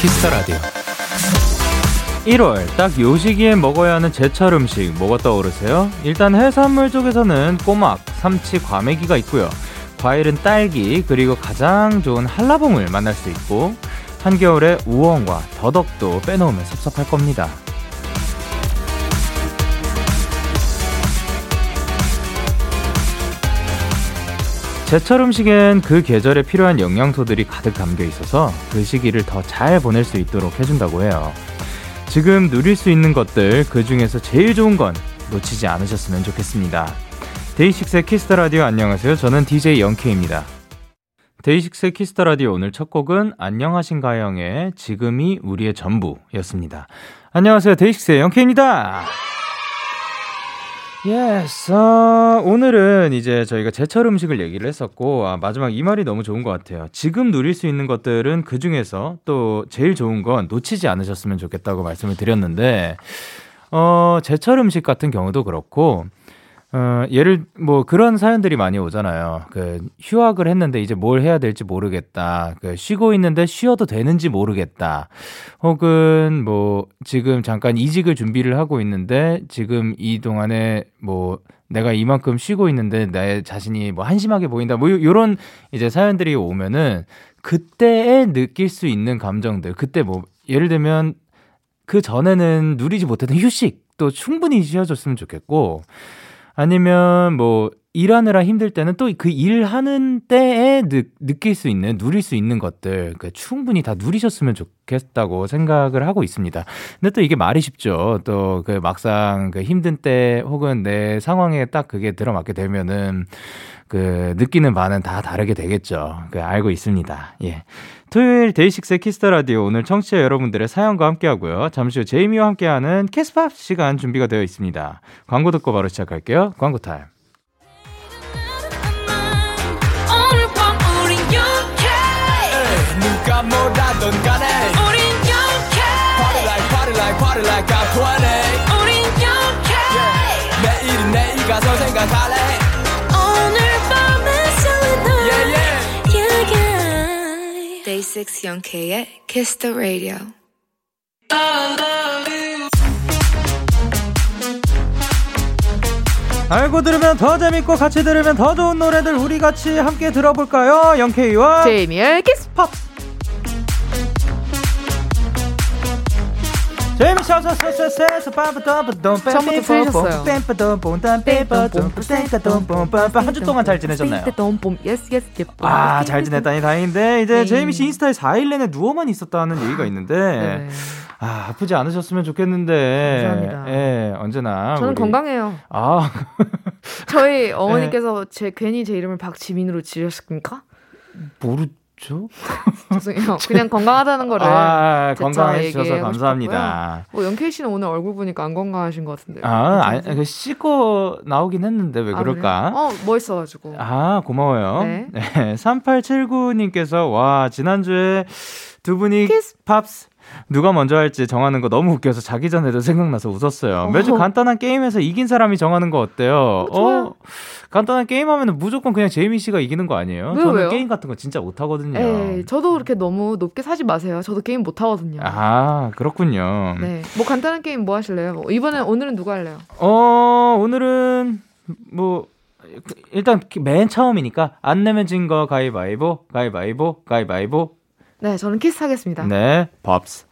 키스 더 라디오. 1월 딱 요 시기에 먹어야 하는 제철 음식 뭐가 떠오르세요? 일단 해산물 쪽에서는 꼬막, 삼치, 과메기가 있고요. 과일은 딸기 그리고 가장 좋은 한라봉을 만날 수 있고 한겨울에 우엉과 더덕도 빼놓으면 섭섭할 겁니다. 제철 음식엔 그 계절에 필요한 영양소들이 가득 담겨 있어서 그 시기를 더 잘 보낼 수 있도록 해준다고 해요. 지금 누릴 수 있는 것들 그 중에서 제일 좋은 건 놓치지 않으셨으면 좋겠습니다. 데이식스의 키스 더 라디오 안녕하세요. 저는 DJ 영케이입니다. 데이식스의 키스 더 라디오 오늘 첫 곡은 안녕하신가영의 지금이 우리의 전부였습니다. 안녕하세요. 데이식스의 영케이입니다. Yes. 어, 오늘은 이제 저희가 제철 음식을 얘기를 했었고, 아, 마지막 이 말이 너무 좋은 것 같아요. 지금 누릴 수 있는 것들은 그 중에서 또 제일 좋은 건 놓치지 않으셨으면 좋겠다고 말씀을 드렸는데, 어, 제철 음식 같은 경우도 그렇고, 어, 예를, 뭐, 그런 사연들이 많이 오잖아요. 그, 휴학을 했는데 이제 뭘 해야 될지 모르겠다. 그, 쉬고 있는데 쉬어도 되는지 모르겠다. 혹은, 뭐, 지금 잠깐 이직을 준비를 하고 있는데, 지금 이 동안에 뭐, 내가 이만큼 쉬고 있는데 내 자신이 뭐 한심하게 보인다. 뭐, 요런 이제 사연들이 오면은, 그때에 느낄 수 있는 감정들. 그때 뭐, 예를 들면, 그 전에는 누리지 못했던 휴식도 충분히 쉬어줬으면 좋겠고, 아니면 뭐 일하느라 힘들 때는 또 그 일하는 때에 느, 느낄 수 있는 누릴 수 있는 것들 그 충분히 다 누리셨으면 좋겠다고 생각을 하고 있습니다. 근데 또 이게 말이 쉽죠. 또 그 막상 그 힘든 때 혹은 내 상황에 딱 그게 들어맞게 되면은 그 느끼는 바는 다 다르게 되겠죠. 그 알고 있습니다. 예. 토요일 데이식스의 키스 더 라디오 오늘 청취자 여러분들의 사연과 함께하고요. 잠시 후 제이미와 함께하는 캐스팝 시간 준비가 되어 있습니다. 광고 듣고 바로 시작할게요. 광고 타임. 누가 뭐라던 간에 우린 영케 Party like party like party like I'm 20 우린 영케 yeah. 내일은 내일 가서 생각할래 yeah. Day 6 영케의 Kiss the Radio 알고 들으면 더 재밌고 같이 들으면 더 좋은 노래들 우리 같이 함께 들어볼까요? 영케이와 제이미의 키스팝 재밌어서 한주 동안 잘 지내셨나요? 아, 잘 지냈다니 다행인데 이제 제이미 씨 인스타에 4일 내내 누워만 있었다는 얘기가 있는데 아, 아프지 않으셨으면 좋겠는데. 감사합니다. 예, 언제나. 저는 우리... 건강해요. 아. 저희 어머니께서 제 괜히 제 이름을 박지민으로 지으셨습니까? 모르 죠. 죄송해요. 그냥 건강하다는 거를 아, 건강해 주셔서 감사합니다. 뭐 영케이 씨는 오늘 얼굴 보니까 안 건강하신 것 같은데. 아, 아니, 그 씻고 나오긴 했는데 왜 아, 그럴까? 그래? 어, 멋있어가지고. 아, 고마워요. 네. 네. 3879님께서 와 지난주에 두 분이 키스 팝스 누가 먼저 할지 정하는 거 너무 웃겨서 자기 전에도 생각나서 웃었어요. 어. 매주 간단한 게임에서 이긴 사람이 정하는 거 어때요? 어, 어 간단한 게임 하면 무조건 그냥 제이미 씨가 이기는 거 아니에요? 왜요, 저는 왜요? 게임 같은 거 진짜 못 하거든요. 에이, 저도 그렇게 너무 높게 사지 마세요. 저도 게임 못 하거든요. 아, 그렇군요. 네. 뭐 간단한 게임 뭐 하실래요? 이번엔 오늘은 누가 할래요? 어, 오늘은 뭐 일단 맨 처음이니까 안 내면 진 거 가위바위보, 가위바위보, 가위바위보, 네, 저는 키스 하겠습니다. 네, 팝스.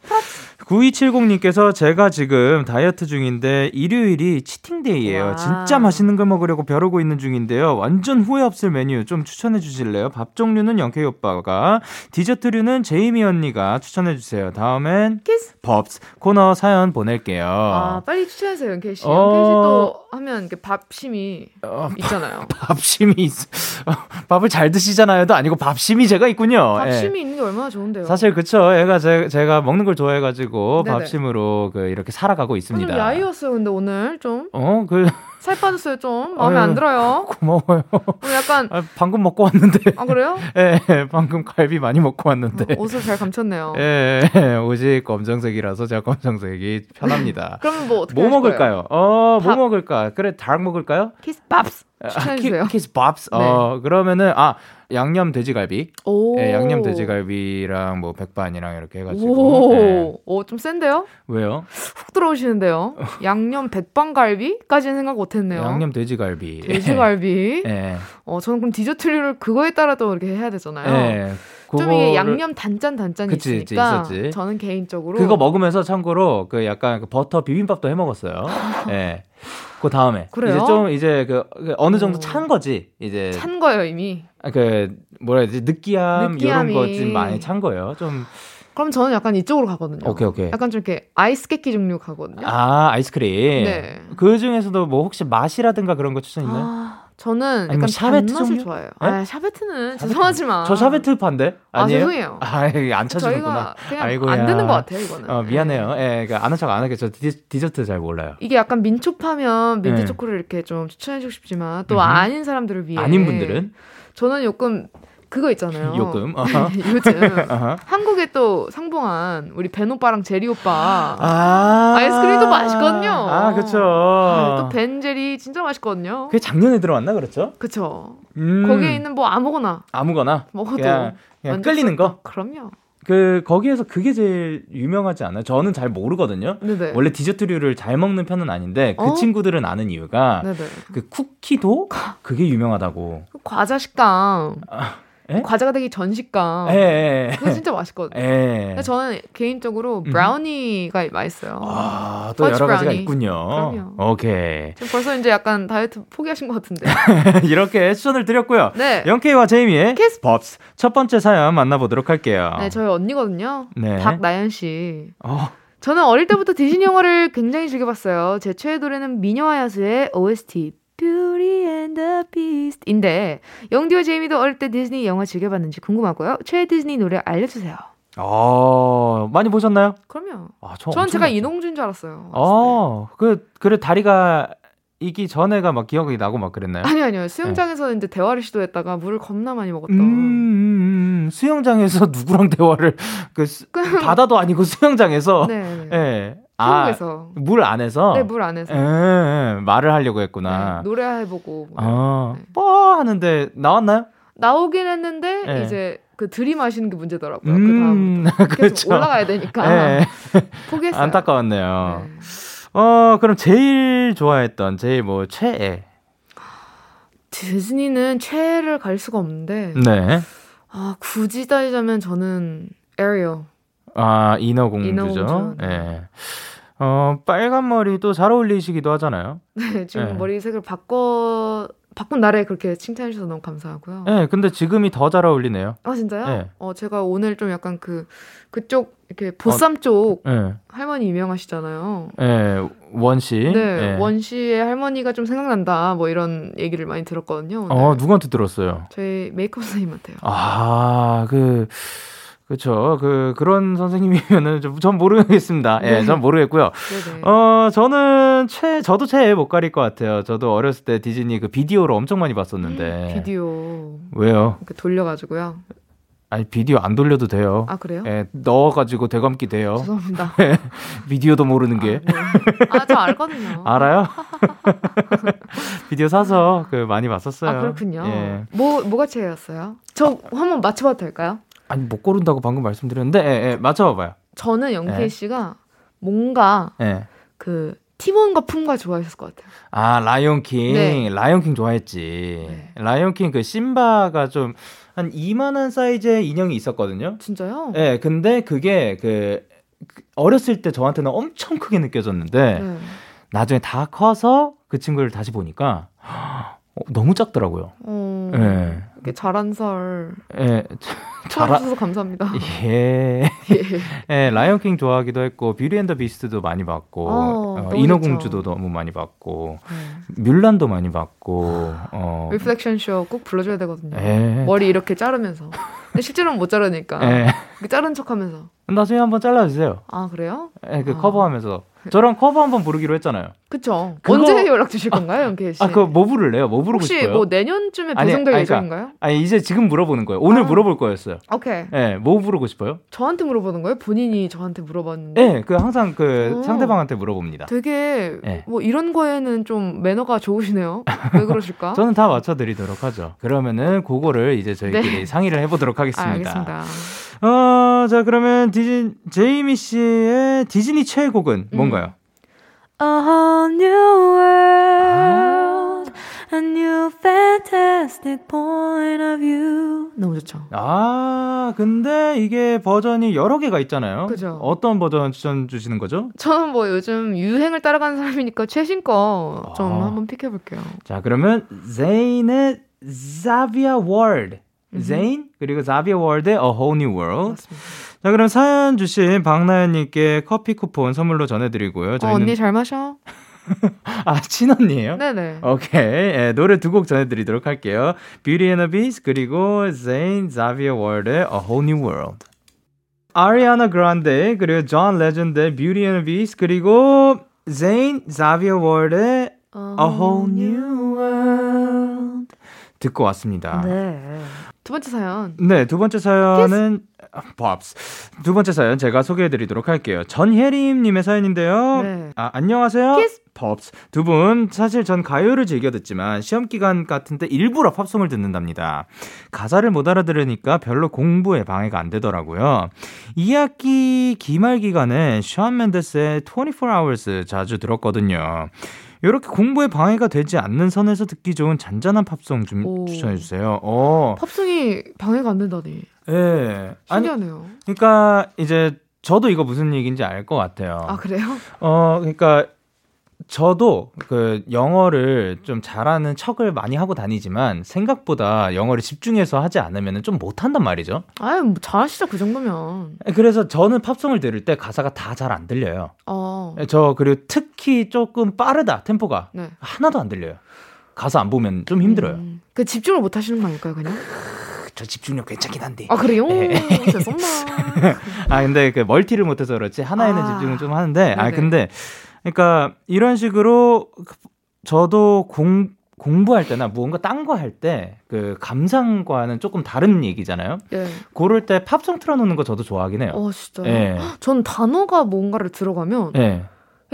9270님께서 제가 지금 다이어트 중인데 일요일이 cheating day예요. 와. 진짜 맛있는 걸 먹으려고 벼르고 있는 중인데요. 완전 후회 없을 메뉴 좀 추천해 주실래요? 밥 종류는 영케이 오빠가, 디저트류는 제이미 언니가 추천해 주세요. 다음엔 키스 밥스 코너 사연 보낼게요. 아, 빨리 추천하세요, 영케이 씨. 어. 영케이 씨또 하면 이렇게 밥심이 어, 있잖아요. 밥심이 있, 어, 밥을 잘 드시잖아요도 아니고 밥심이 제가 있군요. 밥심이 예. 있는 게 얼마나 좋은데요. 사실 그쵸. 애가 제, 제가 먹는 걸 좋아해가지고 네네. 밥심으로 그 이렇게 살아가고 있습니다. 오늘 야이였어요, 근데 오늘 좀. 어, 그 살 빠졌어요, 좀. 마음에 아유. 안 들어요. 고마워요. 오늘 약간, 아, 방금 먹고 왔는데. 아, 그래요? 예, 방금 갈비 많이 먹고 왔는데. 옷을 잘 감췄네요. 예, 옷이 검정색이라서 제가 검정색이 편합니다. 그러면 뭐 어떻게 뭐 먹을까요? 어, 뭐 밥. 먹을까? 그래, 닭 먹을까요? 키스 팝스. 추천해주세요. 아, 키스 팝스. 네. 어 그러면은 아 양념 돼지갈비. 오. 예, 양념 돼지갈비랑 뭐 백반이랑 이렇게 해가지고. 오, 예. 오, 좀 센데요? 왜요? 훅 들어오시는데요. 양념 백반갈비까지는 생각 못했네요. 양념 돼지갈비. 돼지갈비. 예. 어, 저는 그럼 디저트류를 그거에 따라 또 이렇게 해야 되잖아요. 예. 좀 이게 양념 단짠 단짠이 그치, 그치, 있으니까 있었지. 저는 개인적으로 그거 먹으면서 참고로 그 약간 그 버터 비빔밥도 해 먹었어요. 예. 그 다음에 그래요? 이제 좀 이제 그, 그 어느 정도 오. 찬 거지. 이제 찬 거예요 이미. 아, 그 뭐라 해야 되지 느끼함 이런. 거좀 많이 찬 거예요. 좀 그럼 저는 약간 이쪽으로 가거든요. 오케이 오케이. 약간 좀 이렇게 아이스께끼 종류 가거든요. 아 아이스크림. 네. 그 중에서도 뭐 혹시 맛이라든가 그런 거 추천 있나요? 아, 저는 아니면 약간 샤베트 단맛을? 좋아해요. 네? 아, 샤베트는 샤베트? 죄송하지만 저 샤베트 판데 아, 아니에요? 죄송해요. 아, 안 찾으셨구나. 아이고야. 안 되는 것 같아요 이거는. 어, 미안해요. 네. 예, 그러니까 아는 척 안 하게 저 디, 디저트 잘 몰라요. 이게 약간 민초파면 민트 네. 초코를 이렇게 좀 추천해주고 싶지만 또 음흠. 아닌 사람들을 위해 아닌 분들은 저는 요금 그거 있잖아요. 요금. 요즘. 한국에 또 상봉한 우리 벤 오빠랑 제리 오빠 아, 아이스크림도 맛있거든요. 아, 그쵸. 아, 또 벤젤이 진짜 맛있거든요. 그게 작년에 들어왔나 그렇죠? 그쵸. 음, 거기에 있는 뭐 아무거나 아무거나 먹어도 그냥, 그냥. 끌리는 거. 그럼요. 그 거기에서 그게 제일 유명하지 않아요? 저는 잘 모르거든요. 네네. 원래 디저트류를 잘 먹는 편은 아닌데 그 어? 친구들은 아는 이유가 네네. 그 쿠키도 그게 유명하다고. 그 과자 식감. 예? 과자가 되기 전 식감. 예, 예, 그거 진짜 맛있거든요. 예. 근데 저는 개인적으로 브라우니가 맛있어요. 아, 또 여러 가지가 브라우니. 있군요. 그럼요. 오케이. 지금 벌써 이제 약간 다이어트 포기하신 것 같은데. 이렇게 추천을 드렸고요. 네. 영케이와 제이미의 키스. 팝스 첫 번째 사연 만나보도록 할게요. 네, 저희 언니거든요. 네. 박나연 씨. 어, 저는 어릴 때부터 디즈니 영화를 굉장히 즐겨봤어요. 제 최애 노래는 미녀와 야수의 OST Beauty and the Beast인데 영디와 제이미도 어릴 때 디즈니 영화 즐겨봤는지 궁금하고요. 최애 디즈니 노래 알려주세요. 어, 많이 보셨나요? 그럼요. 아, 저전 엄청 제가 봤죠. 이동준 줄 알았어요. 어, 그 그래 다리가 이기 전에가 막 기억이 나고 막 그랬나요? 아니 아니요. 수영장에서 이제 대화를 시도했다가 물을 겁나 많이 먹었던. 음, 음, 음, 수영장에서 누구랑 대화를 그 수- 바다도 아니고 수영장에서 네. 네. 예. 아, 한국에서. 물 안에서 네, 물 안에서. 예, 예, 말을 하려고 했구나. 네, 노래해보고. 뭐. 아, 네. 뻐 하는데 나왔나요? 나오긴 했는데 네. 이제 그 들이마시는 게 문제더라고요. 그 다음 음, 계속 그렇죠. 올라가야 되니까 예, 포기했어요. 안타까웠네요. 네. 어, 그럼 제일 좋아했던 제일 뭐 최애. 디즈니는 최애를 갈 수가 없는데 네. 아 굳이 따지자면 저는 에리얼. 아, 인어 공주죠. 인어공주, 네. 예. 어, 빨간 머리도 잘 어울리시기도 하잖아요. 네, 지금 네. 머리색을 바꿔 바꾼 날에 그렇게 칭찬해 주셔서 너무 감사하고요. 예, 근데 지금이 더 잘 어울리네요. 아 진짜요? 네. 어 제가 오늘 좀 약간 그 그쪽 이렇게 보쌈 쪽 예. 할머니 유명하시잖아요. 예, 원씨. 네, 예. 원 씨의 할머니가 좀 생각난다. 뭐 이런 얘기를 많이 들었거든요. 오늘. 어, 누구한테 들었어요? 저희 메이크업 선생님한테요. 아, 그, 그쵸. 그, 그런 선생님이면은 좀, 전 모르겠습니다. 예, 네. 전 모르겠고요. 네네. 어, 저는 최, 저도 최애 못 가릴 것 같아요. 저도 어렸을 때 디즈니 그 비디오로 엄청 많이 봤었는데. 비디오 왜요? 이렇게 돌려 가지고요. 아니, 비디오 안 돌려도 돼요. 아 그래요? 예, 넣어가지고 되감기 돼요. 죄송합니다. 비디오도 모르는 게. 아, 네. 아, 저 알거든요. 알아요? 비디오 사서 그 많이 봤었어요. 아, 그렇군요. 예. 뭐 뭐가 최애였어요? 저 한번 맞춰봐도 될까요? 아니 못 고른다고 방금 말씀드렸는데 예, 예, 맞춰봐봐요. 저는 영케이 네. 씨가 뭔가 예. 그 티몬과 품바 좋아했을 것 같아요. 아 라이온킹, 네. 라이온킹 좋아했지. 네. 라이온킹 그 심바가 좀 한 이만한 사이즈의 인형이 있었거든요. 진짜요? 예, 근데 그게 그, 그 어렸을 때 저한테는 엄청 크게 느껴졌는데 네. 나중에 다 커서 그 친구를 다시 보니까 어, 너무 작더라고요. 어, 예. 잘한 설. 예. 잘 잘해주셔서 감사합니다. 예. 예. 예, 라이온킹 좋아하기도 했고 Beauty and the Beast도 많이 봤고 어, 어, 너무 인어공주도. 너무 많이 봤고 네. 뮬란도 많이 봤고 어 Reflection 쇼 꼭 불러줘야 되거든요. 예. 머리 이렇게 자르면서. 근데 실제로는 못 자르니까. 예. 자른 척하면서. 나중에 한번 잘라주세요. 아 그래요? 네, 그 아. 커버하면서 저랑 커버 한번 부르기로 했잖아요. 그쵸. 그거- 언제 연락 주실 건가요, 영케이 씨? 아, 그거 뭐 부를래요? 뭐 부르고 혹시 싶어요? 뭐 내년쯤에 배송될 아니, 예정인가요? 아니 이제 지금 물어보는 거예요. 오늘 아. 물어볼 거였어요. 오케이. 예, 뭐 부르고 싶어요? 저한테 물어보는 거예요? 본인이 저한테 물어봤는데. 예, 그 항상 그 어. 상대방한테 물어봅니다. 되게 네. 뭐 이런 거에는 좀 매너가 좋으시네요. 왜 그러실까? 저는 다 맞춰드리도록 하죠. 그러면은 그거를 이제 저희끼리 네. 상의를 해보도록 아, 하겠습니다. 알겠습니다. 어, 자 그러면 디즈 제이미 씨의 디즈니 최애곡은 음. 뭔가요? A whole new world, a new fantastic point of view. 너무 좋죠. 아, 근데 이게 버전이 여러 개가 있잖아요. 그죠. 어떤 버전 추천 주시는 거죠? 저는 뭐 요즘 유행을 따라가는 사람이니까 최신 거좀 아. 한번 pick해볼게요. 자, 그러면 Zayn의 Zhavia Ward. Zayn 그리고 Zhavia Ward의 A Whole New World. 맞습니다. 자, 그럼 사연 주신 박나연님께 커피 쿠폰 선물로 전해드리고요. 어, 저희는 언니 잘 마셔. 아 친언니예요? 네네. 오케이 예, 노래 두 곡 전해드리도록 할게요. Beauty and the Beast 그리고 Zayn Zhavia Ward의 A Whole New World. 아리아나 그란데 그리고 존 레전드의 Beauty and the Beast 그리고 Zayn Zhavia Ward의 A Whole New World 듣고 왔습니다. 네. 두 번째 사연. 네, 두 번째 사연은 팝스. 두 번째 사연 제가 소개해 드리도록 할게요. 전혜림 님의 사연인데요. 네. 아, 안녕하세요. 키스. 팝스. 두 분 사실 전 가요를 즐겨 듣지만 시험 기간 같은 때 일부러 팝송을 듣는답니다. 가사를 못 알아들으니까 별로 공부에 방해가 안 되더라고요. 2학기 기말 기간에 션 멘데스의 24 Hours 자주 들었거든요. 이렇게 공부에 방해가 되지 않는 선에서 듣기 좋은 잔잔한 팝송 좀 오. 추천해 주세요. 어. 팝송이 방해가 안 된다니. 예. 아니, 신기하네요. 그러니까 이제 저도 이거 무슨 얘기인지 알 것 같아요. 아 그래요? 어, 그러니까 저도 그 영어를 좀 잘하는 척을 많이 하고 다니지만 생각보다 영어를 집중해서 하지 않으면 좀 못한단 말이죠. 아유 뭐 잘하시죠 그 정도면. 그래서 저는 팝송을 들을 때 가사가 다 잘 안 들려요. 어. 저 그리고 특히 조금 빠르다 템포가 네. 하나도 안 들려요. 가사 안 보면 좀 힘들어요. 음, 그 집중을 못 하시는 거 아닐까요, 그냥? 저 집중력 괜찮긴 한데. 아 그래요? 네. 죄송나. 아 근데 그 멀티를 못해서 그렇지 하나에는 아. 집중을 좀 하는데 아 네네. 근데 그러니까 이런 식으로 저도 공 공부할 때나 무언가 딴 거 할 때 그 감상과는 조금 다른 얘기잖아요. 예. 고를 때 팝송 틀어놓는 거 저도 좋아하긴 해요. 어 진짜. 예. 전 단어가 뭔가를 들어가면 예.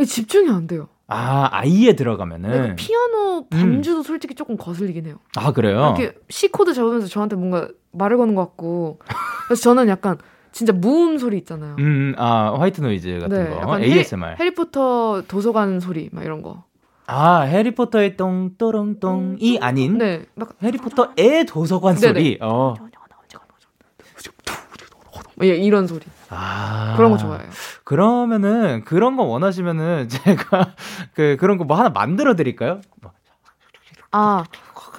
집중이 안 돼요. 아 아예 들어가면은 그 피아노 반주도 솔직히 조금 거슬리긴 해요. 아 그래요. 이렇게 C 코드 잡으면서 저한테 뭔가 말을 거는 것 같고. 그래서 저는 약간 진짜 무음 소리 있잖아요. 음, 아 white noise 같은 네, 거 약간 ASMR. 해리포터 도서관 소리 막 이런 거. 아 해리포터의 똥또롱똥이 아닌 네, 막 해리포터의 도서관 네네. 소리. 어. 예, 이런 소리. 아 그런 거 좋아해요. 그러면은 그런 거 원하시면은 제가 그 그런 거 뭐 하나 만들어 드릴까요? 아,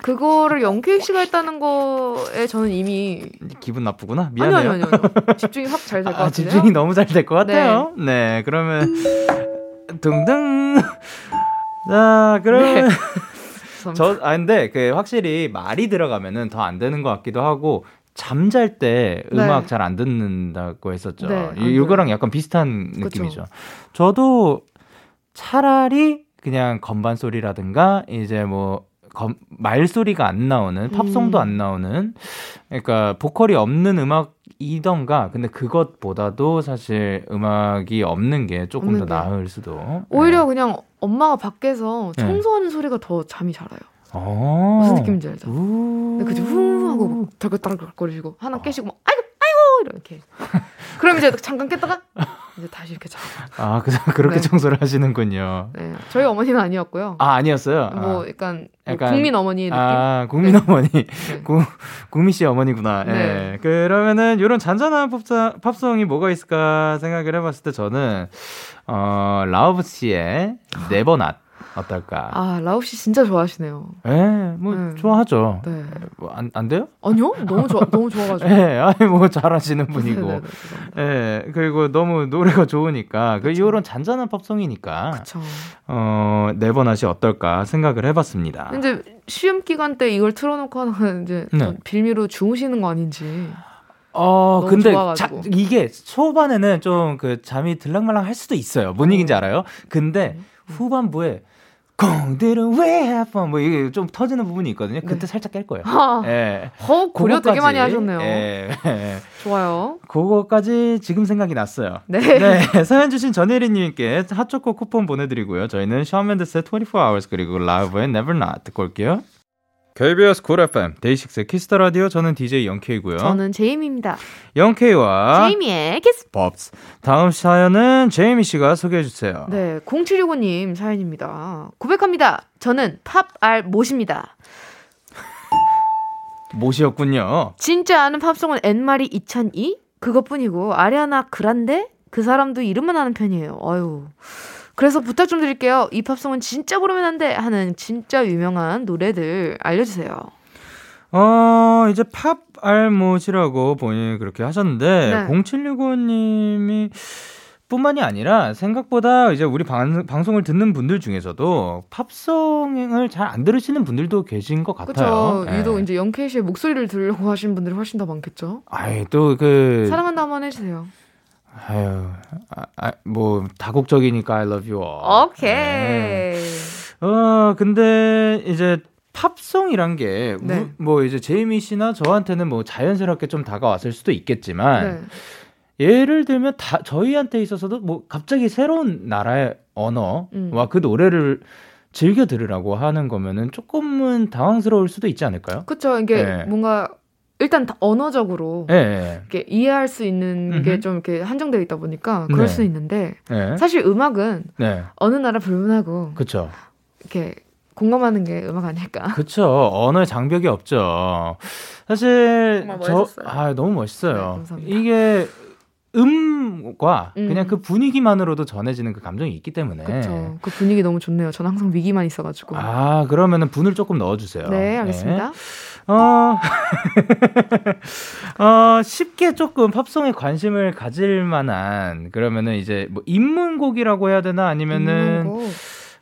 그거를 영케이 씨가 했다는 거에 저는 이미 기분 나쁘구나. 아니요, 미안해요. 아니요, 아니요. 집중이 확 잘 될것 아, 같은데요. 집중이 너무 잘 될 것 같아요. 네. 그러면 둥둥. 자, 그러면 네. 저 아 근데 그 확실히 말이 들어가면은 더 안 되는 것 같기도 하고 잠잘 때 네. 음악 잘안 듣는다고 했었죠. 네, 이거랑 약간 비슷한 그쵸. 느낌이죠. 저도 차라리 그냥 건반 소리라든가 이제 뭐 검- 말소리가 안 나오는 팝송도 음. 안 나오는 그러니까 보컬이 없는 음악이던가 근데 그것보다도 사실 음악이 없는 게 조금 더. 나을 수도 오히려 네. 그냥 엄마가 밖에서 네. 청소하는 소리가 더 잠이 잘 와요. 어. 무슨 느낌인지 알죠? 그죠 후 하고 막 덜덜덜거리시고 하나 깨시고 막 아이고 아이고 이렇게. 그럼 이제 잠깐 깼다가 이제 다시 이렇게 자고. 아, 그, 그렇게 네. 청소를 하시는군요. 네, 저희 어머니는 아니었고요. 아, 아니었어요. 뭐 아. 약간, 뭐 약간- 국민 어머니 느낌. 아, 국민 네. 어머니. 네. 구, 국민 씨 어머니구나. 네. 예. 그러면은 이런 잔잔한 팝사, 팝송이 뭐가 있을까 생각을 해봤을 때 저는 어 라우브 씨의 Never Not 어떨까? 아 라우 씨 진짜 좋아하시네요. 예, 뭐 네. 좋아하죠. 네. 뭐 안 안 돼요? 아니요, 너무 좋아, 너무 좋아가지고. 예, 아니 뭐 잘하시는 분이고. 네네네, 죄송합니다. 예, 그리고 너무 노래가 좋으니까 그 그쵸. 이런 잔잔한 팝송이니까 그쵸. 어 네버낫이 어떨까 생각을 해봤습니다. 근데 시험 기간 때 이걸 틀어놓고 하는 이제 네. 좀 빌미로 주무시는 거 아닌지. 어, 근데 자, 이게 초반에는 좀 그 잠이 들락말락 할 수도 있어요. 뭔 어. 얘기인지 알아요? 근데 음. 후반부에 공들은 왜 아파 뭐 이게 좀 터지는 부분이 있거든요. 그때 네. 살짝 깰 거예요. 예. 어, 고려 되게 많이 하셨네요. 예. 좋아요. 그거까지 지금 생각이 났어요. 네. 네. 사연 주신 전혜리님께 핫초코 쿠폰 보내드리고요. 저희는 샤먼데스의 24 hours 그리고 Lauv의 Never Not 듣고 올게요. KBS Cool FM 데이식스 Kiss the Radio 저는 DJ 영케이고요. 저는 제이미입니다. 영케이와 제이미의 Kiss Pops. 다음 사연은 제이미 씨가 소개해 주세요. 네, 0765님 사연입니다. 고백합니다. 저는 팝알 못입니다. 못이었군요. 진짜 아는 팝송은 엔마리 2002 그것뿐이고 아리아나 그란데 그 사람도 이름만 아는 편이에요. 아유. 그래서 부탁 좀 드릴게요. 이 팝송은 진짜 부르면 안 돼 하는 진짜 유명한 노래들 알려주세요. 어, 이제 팝 알못이라고 본인이 그렇게 하셨는데, 네. 0765님이 뿐만이 아니라 생각보다 이제 우리 방, 방송을 듣는 분들 중에서도 팝송을 잘 안 들으시는 분들도 계신 것 같아요. 그렇죠. 유독 이제 영케이 씨의 목소리를 들으려고 하시는 분들이 훨씬 더 많겠죠. 아이 또 그 사랑한다 한번 해주세요. 아유, 아, 아, 뭐 다국적이니까 I love you all. 오케이. 네. 어, 근데 이제 팝송이란 게, 네. 뭐 이제 제이미 씨나 저한테는 뭐 자연스럽게 좀 다가왔을 수도 있겠지만, 네. 예를 들면 다, 저희한테 있어서도 뭐 갑자기 새로운 나라의 언어와 음. 그 노래를 즐겨 들으라고 하는 거면은 조금은 당황스러울 수도 있지 않을까요? 그렇죠. 이게 네. 뭔가 일단 언어적으로 네. 이렇게 이해할 수 있는 게 좀 이렇게 한정되어 있다 보니까 그럴 네. 수 있는데 네. 사실 음악은 네. 어느 나라 불문하고 그쵸. 이렇게 공감하는 게 음악 아닐까. 그렇죠. 언어의 장벽이 없죠. 사실 저 아 너무 멋있어요. 네, 이게 음과 음. 그냥 그 분위기만으로도 전해지는 그 감정이 있기 때문에. 그렇죠. 그 분위기 너무 좋네요. 전 항상 위기만 있어가지고. 아 그러면은 분을 조금 넣어주세요. 네, 알겠습니다. 네. 어, 어, 쉽게 조금 팝송에 관심을 가질 만한 그러면은 이제 뭐 입문곡이라고 해야 되나 아니면은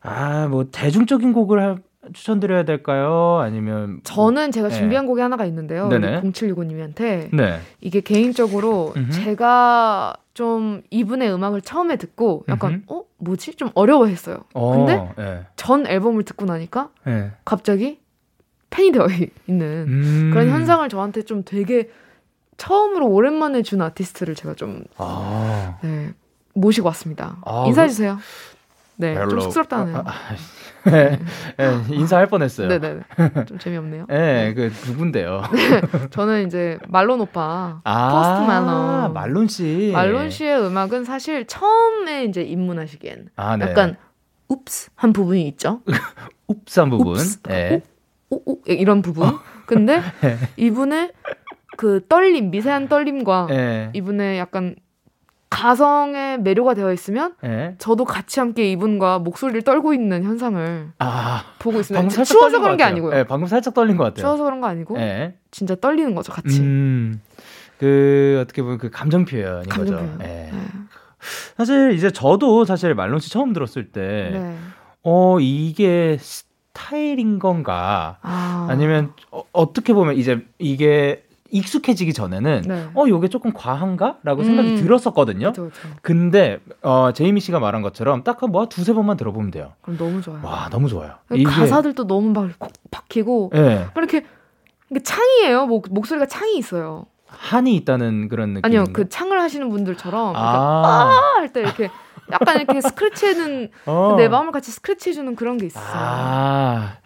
아, 뭐 대중적인 곡을 하, 추천드려야 될까요? 아니면 저는 제가 네. 준비한 네. 곡이 하나가 있는데요. 0765님한테 네. 이게 개인적으로 음흠. 제가 좀 이분의 음악을 처음에 듣고 약간 음흠. 어 뭐지 좀 어려워했어요. 어, 근데 네. 전 앨범을 듣고 나니까 네. 갑자기 팬이 되어 있는 음. 그런 현상을 저한테 좀 되게 처음으로 오랜만에 준 아티스트를 제가 좀 아. 네, 모시고 왔습니다. 아, 인사해 주세요. 네, hello. 좀 쑥스럽다는. 아, 아, 네, 네, 인사할 뻔했어요. 네네. 좀 재미없네요. 네, 그 누군데요? 네, 저는 이제 말론 오빠, 아, 포스트 말론. 말론 씨. 말론 씨의 음악은 사실 처음에 이제 입문하시기엔 아, 네. 약간 oops 한 부분이 있죠. oops 한 부분. 네. 오, 오, 이런 부분. 어. 근데 네. 이분의 그 떨림, 미세한 떨림과 네. 이분의 약간 가성의 매료가 되어 있으면 네. 저도 같이 함께 이분과 목소리를 떨고 있는 현상을 아, 보고 있습니다. 추워서 그런 게 아니고요. 네, 방금 살짝 떨린 것 같아요. 추워서 그런 거 아니고 네. 진짜 떨리는 거죠, 같이. 음, 그 어떻게 보면 그 감정 표현인 감정 거죠. 표현. 네. 네. 사실 이제 저도 사실 말론 씨 처음 들었을 때, 네. 어 이게 스타일인 건가? 아. 니면 어, 떻게 보면 이제 이게 익숙해지기 전에는 네. 어 요게 조금 과한가라고 생각이 음. 들었었거든요. 그쵸, 그쵸. 근데 어 제이미 씨가 말한 것처럼 딱 뭐 두세 번만 들어보면 돼요. 그럼 너무 좋아요. 와 너무 좋아요. 이게... 가사들도 너무 막 박히고 네. 이렇게 이게 창이에요. 목 목소리가 창이 있어요. 한이 있다는 그런 느낌. 아니요, 그 창을 하시는 분들처럼 아, 아할 때 이렇게 약간 이렇게 스크래치해는 어. 내 마음을 같이 스크래치해주는 그런 게 있어요. 아.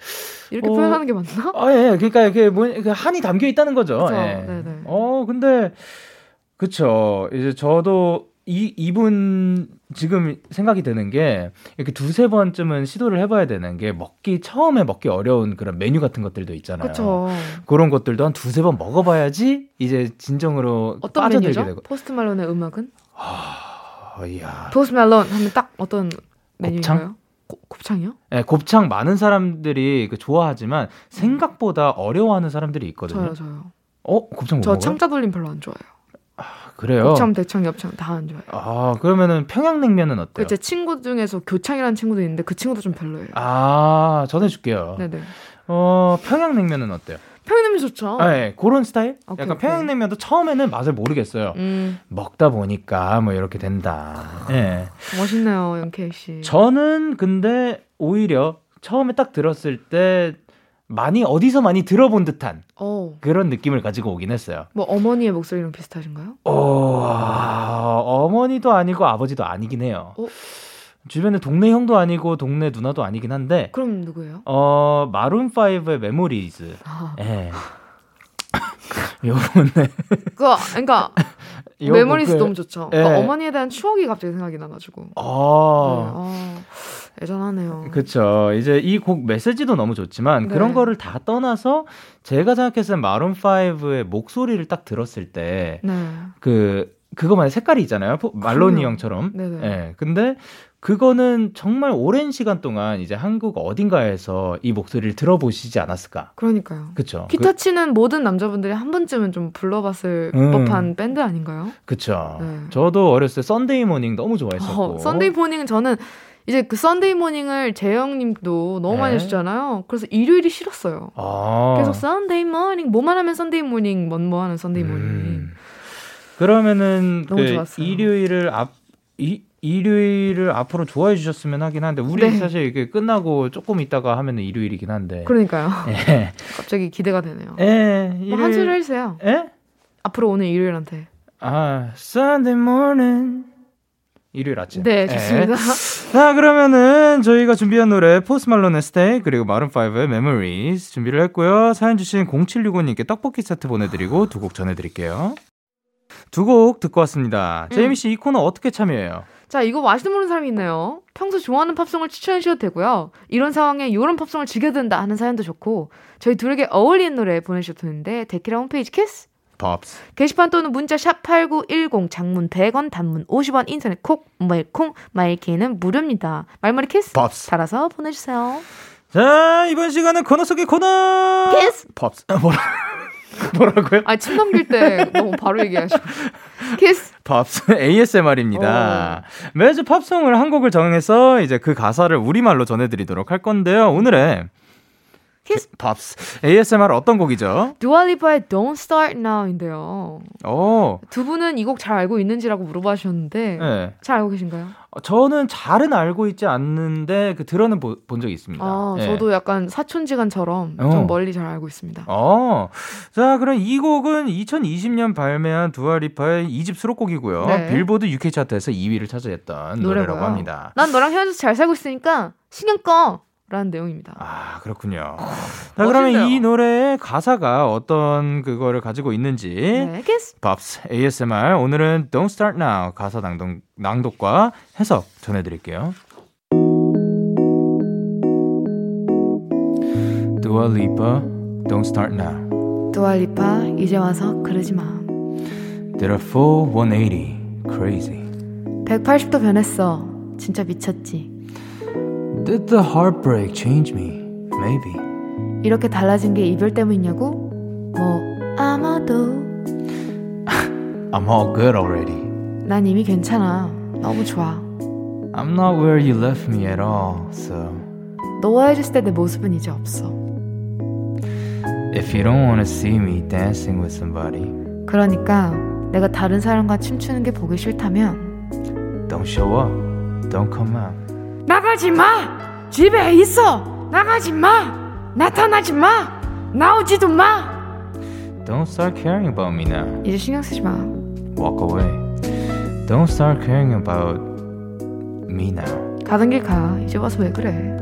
이렇게 어, 표현하는 게 맞나? 아, 예. 그러니까 이게 뭐그 한이 담겨 있다는 거죠. 예. 네네. 어, 근데 그쵸. 이제 저도 이 이분 지금 생각이 드는 게 이렇게 두세 번쯤은 시도를 해봐야 되는 게 먹기 처음에 먹기 어려운 그런 메뉴 같은 것들도 있잖아요. 그쵸. 그런 것들도 한 두세 번 먹어봐야지 이제 진정으로 어떤 빠져들게 메뉴죠? 되고. 포스트 말론의 음악은? 아, 이야. 포스트 말론 하면 딱 어떤 메뉴인가요? 곱창이요? 네, 곱창 많은 사람들이 그 좋아하지만 생각보다 어려워하는 사람들이 있거든요. 저요, 저요. 어, 곱창 저 창자 돌림 별로 안 좋아해요. 아, 그래요? 곱창, 대창, 엽창 다 안 좋아해요. 아, 그러면은 평양냉면은 어때요? 제 친구 중에서 교창이라는 친구도 있는데 그 친구도 좀 별로예요. 아, 전해줄게요. 네네. 어, 평양냉면은 어때요? 평양냉면 좋죠. 네, 그런 스타일? 오케이, 약간 오케이. 평양냉면도 처음에는 맛을 모르겠어요. 음, 먹다 보니까 뭐 이렇게 된다. 예. 멋있네요, 영케이 씨. 저는 근데 오히려 처음에 딱 들었을 때 많이 어디서 많이 들어본 듯한 어, 그런 느낌을 가지고 오긴 했어요. 뭐 어머니의 목소리랑 비슷하신가요? 어, 아, 어머니도 아니고 아버지도 아니긴 해요. 어? 주변에 동네 형도 아니고 동네 누나도 아니긴 한데 그럼 누구예요? 어 마룬 5의 Memories. 아, 예. 요번에 그거 그러니까 요거 Memories 그- 너무 좋죠. 예. 그러니까 어머니에 대한 추억이 갑자기 생각이 나가지고. 네, 어. 아, 애잔하네요. 그쵸. 이제 이 곡 메시지도 너무 좋지만 네. 그런 거를 다 떠나서 제가 생각했을 때 마룬 5의 목소리를 딱 들었을 때 네. 그 그거만의 색깔이 있잖아요. 포- 말론이 형처럼. 네네. 예. 근데 그거는 정말 오랜 시간 동안 이제 한국 어딘가에서 이 목소리를 들어보시지 않았을까. 그러니까요. 그쵸. 기타 치는 모든 남자분들이 한 번쯤은 좀 불러봤을 음. 법한 밴드 아닌가요? 그, 쵸 네. 저도 어렸을 때 썬데이 모닝 너무 좋아했었고. 어, Sunday Morning은 저는 이제 그 Sunday Morning을 재영님도 너무 많이 네. 하시잖아요. 그래서 일요일이 싫었어요. 아. 계속 Sunday Morning 뭐만 하면 Sunday Morning 뭐뭐 하는 Sunday Morning. 음. 그러면은 너무 그 좋았어요. 일요일을 앞 이, 일요일을 앞으로 좋아해 주셨으면 하긴 한데 우리 네. 사실 이게 끝나고 조금 있다가 하면은 일요일이긴 한데. 그러니까요. 예. 갑자기 기대가 되네요. 예. 뭐한 소리 해주세요. 예? 앞으로 오늘 일요일한테. 아, Sunday morning. 일요일 아침. 네, 예. 좋습니다. 자, 그러면은 저희가 준비한 노래 포스 말론의 스테이 그리고 마룬 5의 Memories 준비를 했고요. 사연 주신 0765님께 떡볶이 세트 보내드리고 두 곡 전해드릴게요. 두 곡 듣고 왔습니다. 음. 제이미 씨 이 코너 어떻게 참여해요? 자, 이거 아시는 모르는 사람이 있네요. 평소 좋아하는 팝송을 추천해 주셔도 되고요. 이런 상황에 이런 팝송을 즐겨 듣는다 하는 사연도 좋고 저희 둘에게 어울리는 노래 보내주셔도 되는데 데키라 홈페이지 Kiss Pops. 게시판 또는 문자 샵 8910 장문 100원 단문 50원 인터넷 콩 모바일 콩 마이케이는 무료입니다. 말머리 Kiss Pops. 달아서 보내주세요. 자, 이번 시간은 코너 속의 코너. Kiss Pops. 아, 뭐라, 뭐라고요? 아 침 넘길 때 너무 바로 얘기하시고 Kiss Pops ASMR입니다. 매주 팝송을 한 곡을 정해서 이제 그 가사를 우리말로 전해드리도록 할 건데요. 오늘의 Kiss Pops ASMR 어떤 곡이죠? 두아 리파의 Don't Start Now인데요. 오, 두 분은 이 곡 잘 알고 있는지라고 물어봐 주셨는데 네. 잘 알고 계신가요? 저는 잘은 알고 있지 않는데 그 들어는 본 적이 있습니다. 아, 예. 저도 약간 사촌지간처럼 어. 좀 멀리 잘 알고 있습니다. 어, 자 그럼 이 곡은 2020년 발매한 두아 리파의 2집 수록곡이고요. 네. 빌보드 UK 차트에서 2위를 차지했던 노래고요. 노래라고 합니다. 난 너랑 헤어져서 잘 살고 있으니까 신경 꺼! 라는 내용입니다. 아 그렇군요. 자 그러면? 이 노래의 가사가 어떤 그거를 가지고 있는지 네! 밥스 ASMR 오늘은 Don't Start Now 가사 낭독, 낭독과 해석 전해 드릴게요. Dua Lipa, Don't Start Now. 두알리파 이제 와서 그러지 마. Did a full 180, crazy. 180도 변했어. 진짜 미쳤지. Did the heartbreak change me? Maybe. 이렇게 달라진 게 이별 때문이냐고? 뭐 아마도 I'm all good already. 난 이미 괜찮아. 너무 좋아. I'm not where you left me at all, so 너와 헤어졌을 때내 모습은 이제 없어. if you don't want to see me dancing with somebody, 그러니까 내가 다른 사람과 춤추는 게 보기 싫다면 don't show up. Don't come out. 나가지 마! 집에 있어! 나가지 마! 나타나지 마! 나오지도 마! Don't start caring about me now. 이제 신경 쓰지 마. Walk away. Don't start caring about me now. 가던 길 가. 이제 와서 왜 그래?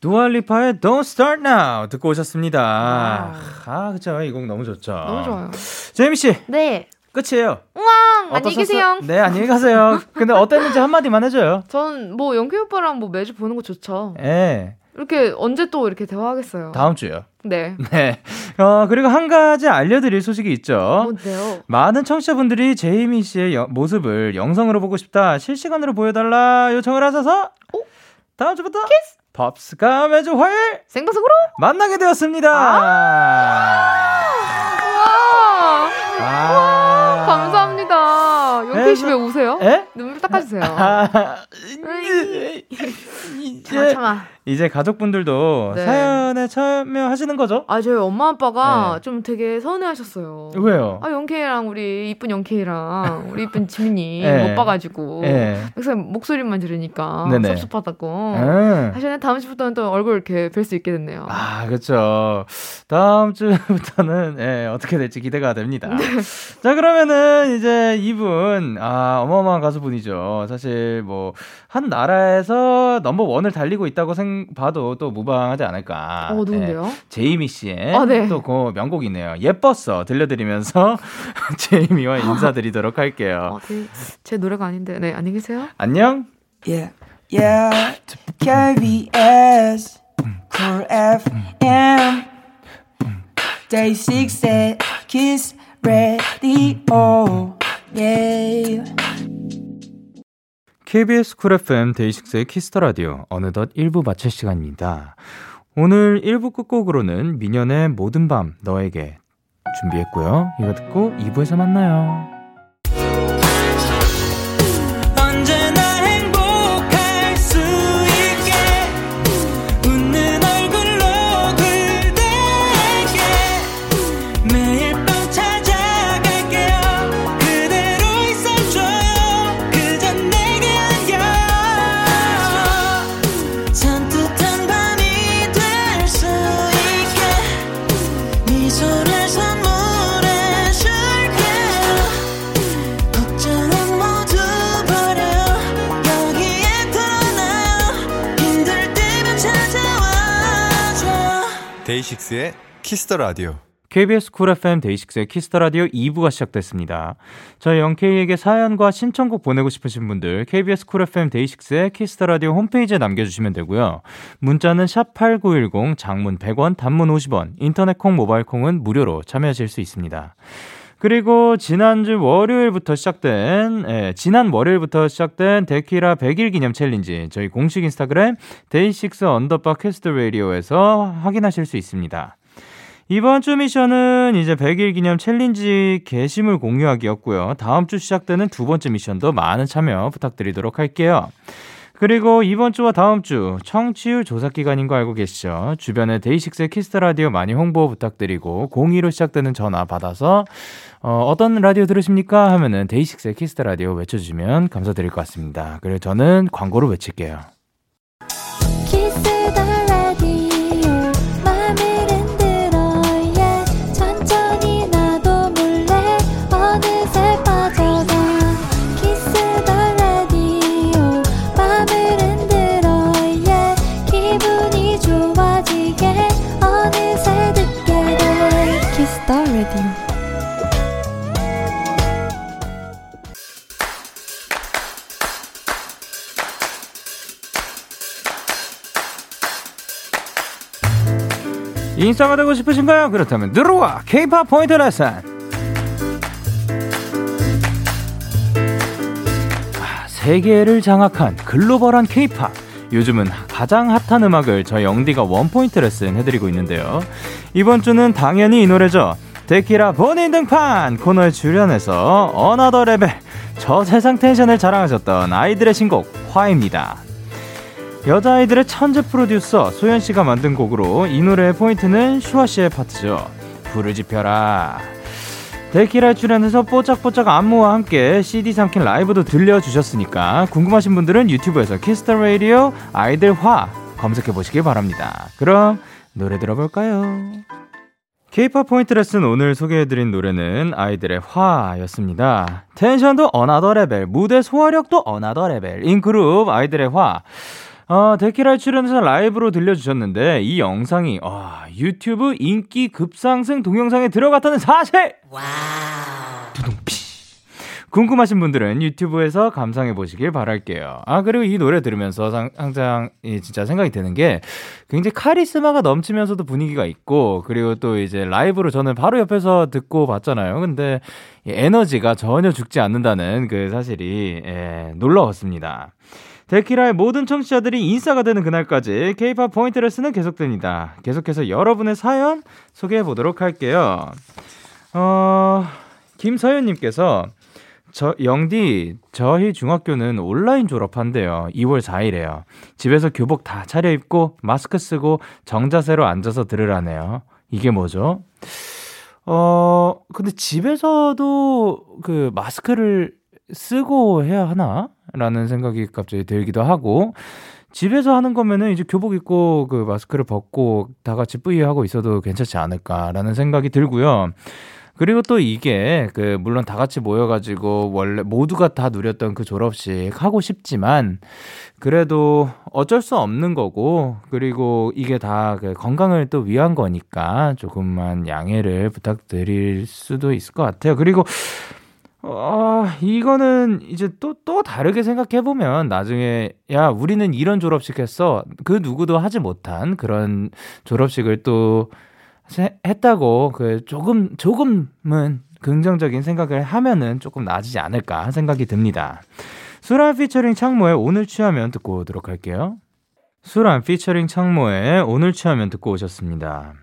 두아 리파의 Don't Start Now 듣고 오셨습니다. Wow. 아, 그쵸. 이곡 너무 좋죠. 너무 좋아요. 제이미 씨, 네. 끝이에요. 우왕! 안녕히? 계세요. 네, 안녕히 가세요. 근데 어땠는지 한마디만 해줘요. 전 뭐 영케이 오빠랑 뭐 매주 보는 거 좋죠. 예. 이렇게 언제 또 이렇게 대화하겠어요. 다음 주요. 네. 네. 어, 그리고 한 가지 알려드릴 소식이 있죠. 뭔데요? 많은 청취자분들이 제이미 씨의 여- 모습을 영상으로 보고 싶다, 실시간으로 보여달라 요청을 하셔서 오? 다음 주부터 팝스가 매주 화요일 생방송으로? 만나게 되었습니다. 와! 아. 감사합니다. 영규 씨 왜 우세요? 에? 눈물 닦아주세요. 아, 참아, 이제 참아. 이제 가족분들도 네. 사연에 참여하시는 거죠? 아, 저희 엄마 아빠가 네. 좀 되게 서운해하셨어요. 왜요? 아, 영케이랑 우리 이쁜 영케이랑 우리 이쁜 지민이 네. 못 봐가지고 네. 그래서 목소리만 들으니까 네네. 섭섭하다고. 네. 사실은 다음 주부터는 또 얼굴 이렇게 뵐 수 있게 됐네요. 아, 그렇죠. 다음 주부터는 예, 어떻게 될지 기대가 됩니다. 네. 자, 그러면은 이제 이분 아 어마어마한 가수분이죠. 사실 뭐 한 나라에서 넘버 원을 달리고 있다고 생 봐도 또 무방하지 않을까. 어, 누군데요? 네. 제이미 씨의 아, 네. 또그 명곡이네요. 예뻤어 들려드리면서 제이미와 인사드리도록 할게요. 어, 네. 제 노래가 아닌데, 네 안녕히 계세요. 안녕. Yeah, yeah. KBS, Cool FM, Day 6 Kiss the Radio. Yeah. KBS Cool FM 데이식스의 Kiss the Radio 어느덧 1부 마칠 시간입니다. 오늘 1부 끝곡으로는 미년의 모든 밤 너에게 준비했고요. 이거 듣고 2부에서 만나요. 데이식스의 Kiss the Radio. KBS Cool FM 데이식스의 Kiss the Radio 2부가 시작됐습니다. 저희 영케이에게 사연과 신청곡 보내고 싶으신 분들 KBS Cool FM 데이식스의 Kiss the Radio 홈페이지에 남겨주시면 되고요. 문자는 샵 #8910 장문 100원, 단문 50원, 인터넷 콩, 모바일 콩은 무료로 참여하실 수 있습니다. 그리고 지난주 월요일부터 시작된 예, 지난 월요일부터 시작된 데키라 100일 기념 챌린지 저희 공식 인스타그램 데이식스 underbar Kiss the Radio에서 확인하실 수 있습니다. 이번 주 미션은 이제 100일 기념 챌린지 게시물 공유하기였고요. 다음 주 시작되는 두 번째 미션도 많은 참여 부탁드리도록 할게요. 그리고 이번 주와 다음 주 청취율 조사 기간인 거 알고 계시죠? 주변에 데이식스의 Kiss the Radio 많이 홍보 부탁드리고 02로 시작되는 전화 받아서 어, 어떤 라디오 들으십니까? 하면은 데이식스의 Kiss the Radio 외쳐주시면 감사드릴 것 같습니다. 그리고 저는 광고를 외칠게요. 인싸가 되고 싶으신가요? 그렇다면 들어와 K-팝 포인트 레슨 아, 세계를 장악한 글로벌한 K-팝 요즘은 가장 핫한 음악을 저희 영디가 원포인트 레슨 해드리고 있는데요. 이번 주는 당연히 이 노래죠. 데키라 본인 등판 코너에 출연해서 another level 저 세상 텐션을 자랑하셨던 아이들의 신곡 화입니다 여자아이들의 천재 프로듀서 소연 씨가 만든 곡으로 이 노래의 포인트는 슈아 씨의 파트죠. 불을 지펴라. 데키라 출연해서 뽀짝뽀짝 안무와 함께 CD 삼킨 라이브도 들려주셨으니까 궁금하신 분들은 유튜브에서 키스터 라디오 아이들 화 검색해 보시길 바랍니다. 그럼 노래 들어볼까요? K-pop 포인트 레슨 오늘 소개해드린 노래는 아이들의 화였습니다. 텐션도 another level, 무대 소화력도 another level, 인그룹 아이들의 화. 어, 데키라에 출연해서 라이브로 들려주셨는데 이 영상이 어, 유튜브 인기 급상승 동영상에 들어갔다는 사실. 와우. 두둥피. 궁금하신 분들은 유튜브에서 감상해 보시길 바랄게요. 아 그리고 이 노래 들으면서 항상 진짜 생각이 드는 게 굉장히 카리스마가 넘치면서도 분위기가 있고 그리고 또 이제 라이브로 저는 바로 옆에서 듣고 봤잖아요. 근데 에너지가 전혀 죽지 않는다는 그 사실이 예, 놀라웠습니다. 데키라의 모든 청취자들이 인싸가 되는 그날까지 K-팝 포인트를 쓰는 계속됩니다. 계속해서 여러분의 사연 소개해 보도록 할게요. 어, 김서연님께서 저 영디 저희 중학교는 온라인 졸업한대요. 2월 4일에요. 집에서 교복 다 차려입고 마스크 쓰고 정자세로 앉아서 들으라네요. 이게 뭐죠? 어 근데 집에서도 그 마스크를 쓰고 해야 하나 라는 생각이 갑자기 들기도 하고 집에서 하는 거면은 이제 교복 입고 그 마스크를 벗고 다 같이 뿌이 하고 있어도 괜찮지 않을까라는 생각이 들고요. 그리고 또 이게 그 물론 다 같이 모여가지고 원래 모두가 다 누렸던 그 졸업식 하고 싶지만 그래도 어쩔 수 없는 거고 그리고 이게 다 그 건강을 또 위한 거니까 조금만 양해를 부탁드릴 수도 있을 것 같아요. 그리고 어, 이거는 이제 또, 또 다르게 생각해보면 나중에, 야, 우리는 이런 졸업식 했어. 그 누구도 하지 못한 그런 졸업식을 또 했다고, 그 조금, 조금은 긍정적인 생각을 하면은 조금 나아지지 않을까 생각이 듭니다. 수란 피처링 창모의 오늘 취하면 듣고 오도록 할게요. 수란 피처링 창모의 오늘 취하면 듣고 오셨습니다.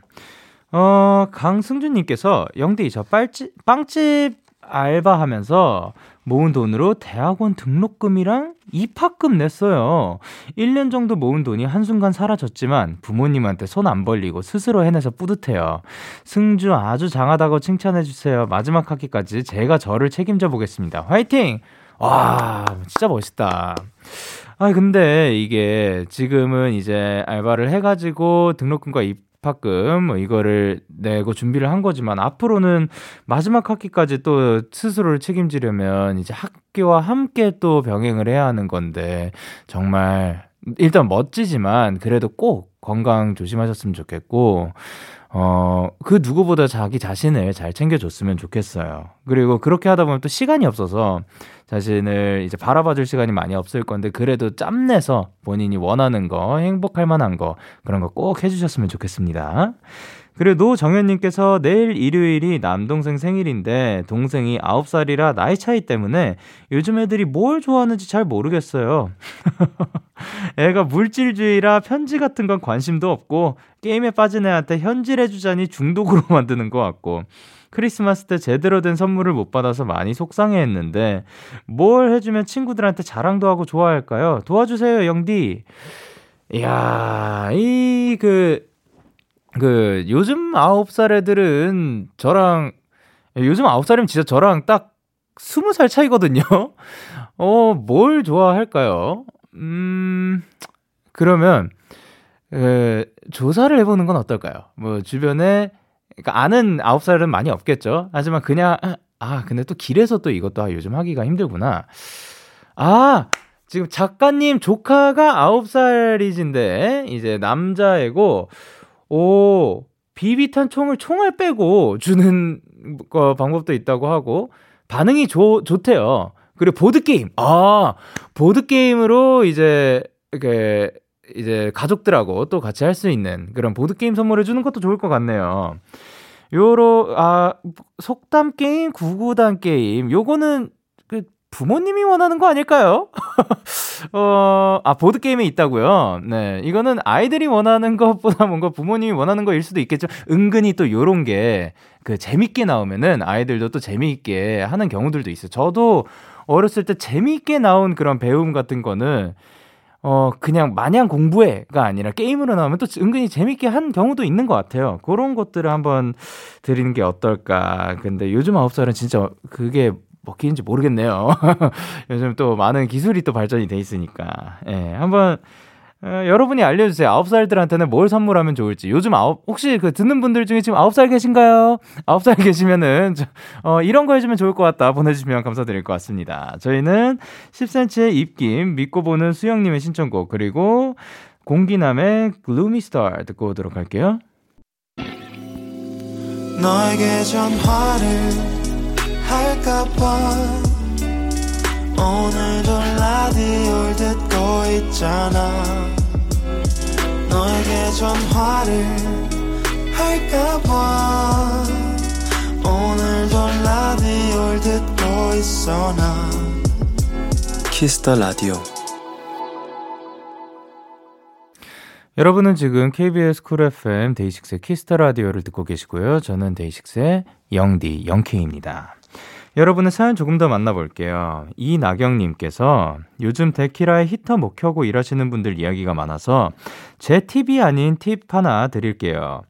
어, 강승준님께서 영디 저 빨집, 빵집 알바하면서 모은 돈으로 대학원 등록금이랑 입학금 냈어요. 1년 정도 모은 돈이 한순간 사라졌지만 부모님한테 손 안 벌리고 스스로 해내서 뿌듯해요. 승주 아주 장하다고 칭찬해주세요. 마지막 학기까지 제가 저를 책임져 보겠습니다. 화이팅! 와, 진짜 멋있다. 아, 근데 이게 지금은 이제 알바를 해가지고 등록금과 입 입학금 뭐 이거를 내고 준비를 한 거지만 앞으로는 마지막 학기까지 또 스스로를 책임지려면 이제 학교와 함께 또 병행을 해야 하는 건데 정말 일단 멋지지만 그래도 꼭 건강 조심하셨으면 좋겠고 어, 그 누구보다 자기 자신을 잘 챙겨줬으면 좋겠어요. 그리고 그렇게 하다 보면 또 시간이 없어서 자신을 이제 바라봐줄 시간이 많이 없을 건데 그래도 짬내서 본인이 원하는 거, 행복할 만한 거 그런 거 꼭 해주셨으면 좋겠습니다. 그리고 노정현님께서 내일 일요일이 남동생 생일인데 동생이 9살이라 나이 차이 때문에 요즘 애들이 뭘 좋아하는지 잘 모르겠어요. 애가 물질주의라 편지 같은 건 관심도 없고 게임에 빠진 애한테 현질해주자니 중독으로 만드는 것 같고 크리스마스 때 제대로 된 선물을 못 받아서 많이 속상해 했는데 뭘 해주면 친구들한테 자랑도 하고 좋아할까요? 도와주세요, 영디. 이야, 이, 그, 그, 요즘 아홉 살 애들은 저랑, 요즘 아홉 살이면 진짜 저랑 딱 스무 살 차이거든요? 어, 뭘 좋아할까요? 음, 그러면, 에, 조사를 해보는 건 어떨까요? 뭐, 주변에 그러니까 아는 아홉 살은 많이 없겠죠. 하지만 그냥 아 근데 또 길에서 또 이것도 아, 요즘 하기가 힘들구나. 아 지금 작가님 조카가 아홉 살이신데 이제 남자애고 오 비비탄 총을 총알 빼고 주는 거 방법도 있다고 하고 반응이 좋 좋대요. 그리고 보드 게임 아 보드 게임으로 이제 이렇게 이제 가족들하고 또 같이 할 수 있는 그런 보드 게임 선물해 주는 것도 좋을 것 같네요. 요로, 아, 속담 게임, 구구단 게임, 요거는 그 부모님이 원하는 거 아닐까요? 어, 아, 보드게임에 있다고요? 네. 이거는 아이들이 원하는 것보다 뭔가 부모님이 원하는 거일 수도 있겠죠. 은근히 또 요런 게 그 재밌게 나오면은 아이들도 또 재미있게 하는 경우들도 있어요. 저도 어렸을 때 재미있게 나온 그런 배움 같은 거는 어, 그냥 마냥 공부해가 아니라 게임으로 나오면 또 은근히 재밌게 한 경우도 있는 것 같아요. 그런 것들을 한번 드리는 게 어떨까. 근데 요즘 아홉 살은 진짜 그게 먹히는지 모르겠네요. 요즘 또 많은 기술이 또 발전이 돼 있으니까. 예, 네, 한번 어, 여러분이 알려주세요. 아홉 살들한테는 뭘 선물하면 좋을지. 요즘 아홉, 혹시 그 듣는 분들 중에 지금 아홉 살 계신가요? 아홉 살 계시면은, 저, 어, 이런 거 해주면 좋을 것 같다. 보내주시면 감사드릴 것 같습니다. 저희는 10cm의 입김, 믿고 보는 수영님의 신청곡, 그리고 공기남의 Gloomy Star 듣고 오도록 할게요. 할까봐 오늘도 라디오를 듣고 있잖아 너에게 전화를 할까봐 오늘도 라디오를 듣고 있어 나 키스터 라디오 여러분은 지금 KBS 쿨 FM 데이식스의 키스터 라디오를 듣고 계시고요. 저는 데이식스의 영디 영케입니다. 여러분의 사연 조금 더 만나볼게요. 이나경님께서 요즘 데키라에 히터 못 켜고 일하시는 분들 이야기가 많아서 제 팁이 아닌 팁 하나 드릴게요.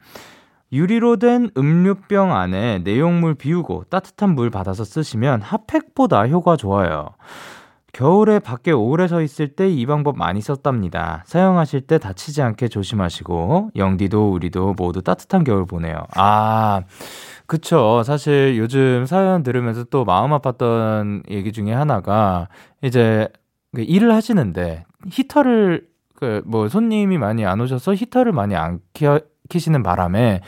유리로 된 음료병 안에 내용물 비우고 따뜻한 물 받아서 쓰시면 핫팩보다 효과 좋아요. 겨울에 밖에 오래 서 있을 때 이 방법 많이 썼답니다. 사용하실 때 다치지 않게 조심하시고 영디도 우리도 모두 따뜻한 겨울 보내요. 아, 그쵸. 사실 요즘 사연 들으면서 또 마음 아팠던 얘기 중에 하나가 이제 그 일을 하시는데 히터를 그 뭐 손님이 많이 안 오셔서 히터를 많이 안 켜, 키시는 바람에